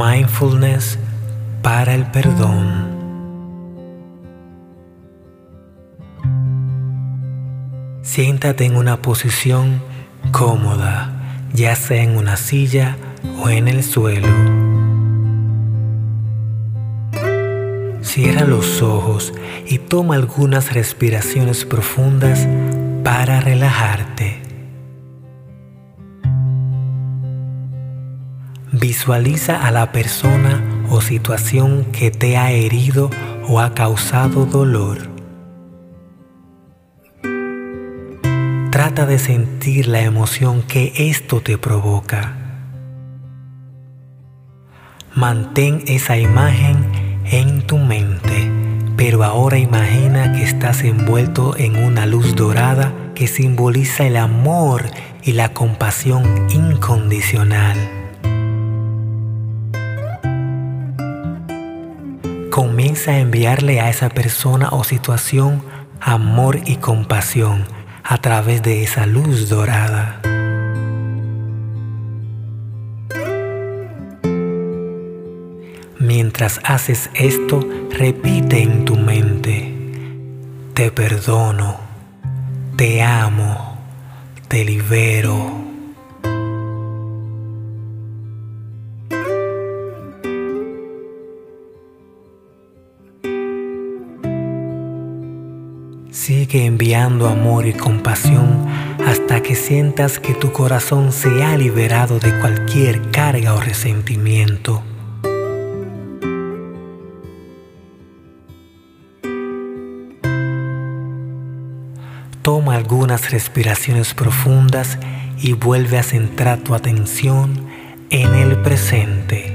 Mindfulness para el perdón. Siéntate en una posición cómoda, ya sea en una silla o en el suelo. Cierra los ojos y toma algunas respiraciones profundas para relajarte. Visualiza a la persona o situación que te ha herido o ha causado dolor. Trata de sentir la emoción que esto te provoca. Mantén esa imagen en tu mente, pero ahora imagina que estás envuelto en una luz dorada que simboliza el amor y la compasión incondicional. Comienza a enviarle a esa persona o situación amor y compasión a través de esa luz dorada. Mientras haces esto, repite en tu mente, te perdono, te amo, te libero. Sigue enviando amor y compasión hasta que sientas que tu corazón se ha liberado de cualquier carga o resentimiento. Toma algunas respiraciones profundas y vuelve a centrar tu atención en el presente.